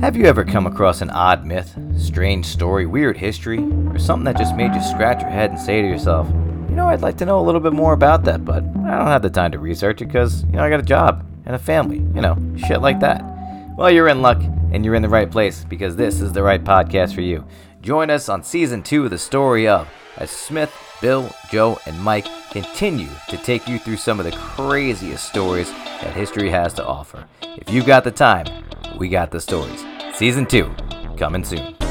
Have you ever come across an odd myth, strange story, weird history, or something that just made you scratch your head and say to yourself, you know, I'd like to know a little bit more about that, but I don't have the time to research it because, you know, I got a job and a family, you know, shit like that. Well, you're in luck and you're in the right place because this is the right podcast for you. Join us on season two of the story of as Smith, Bill, Joe, and Mike continue to take you through some of the craziest stories that history has to offer. If you've got the time, we got the stories. Season two, coming soon.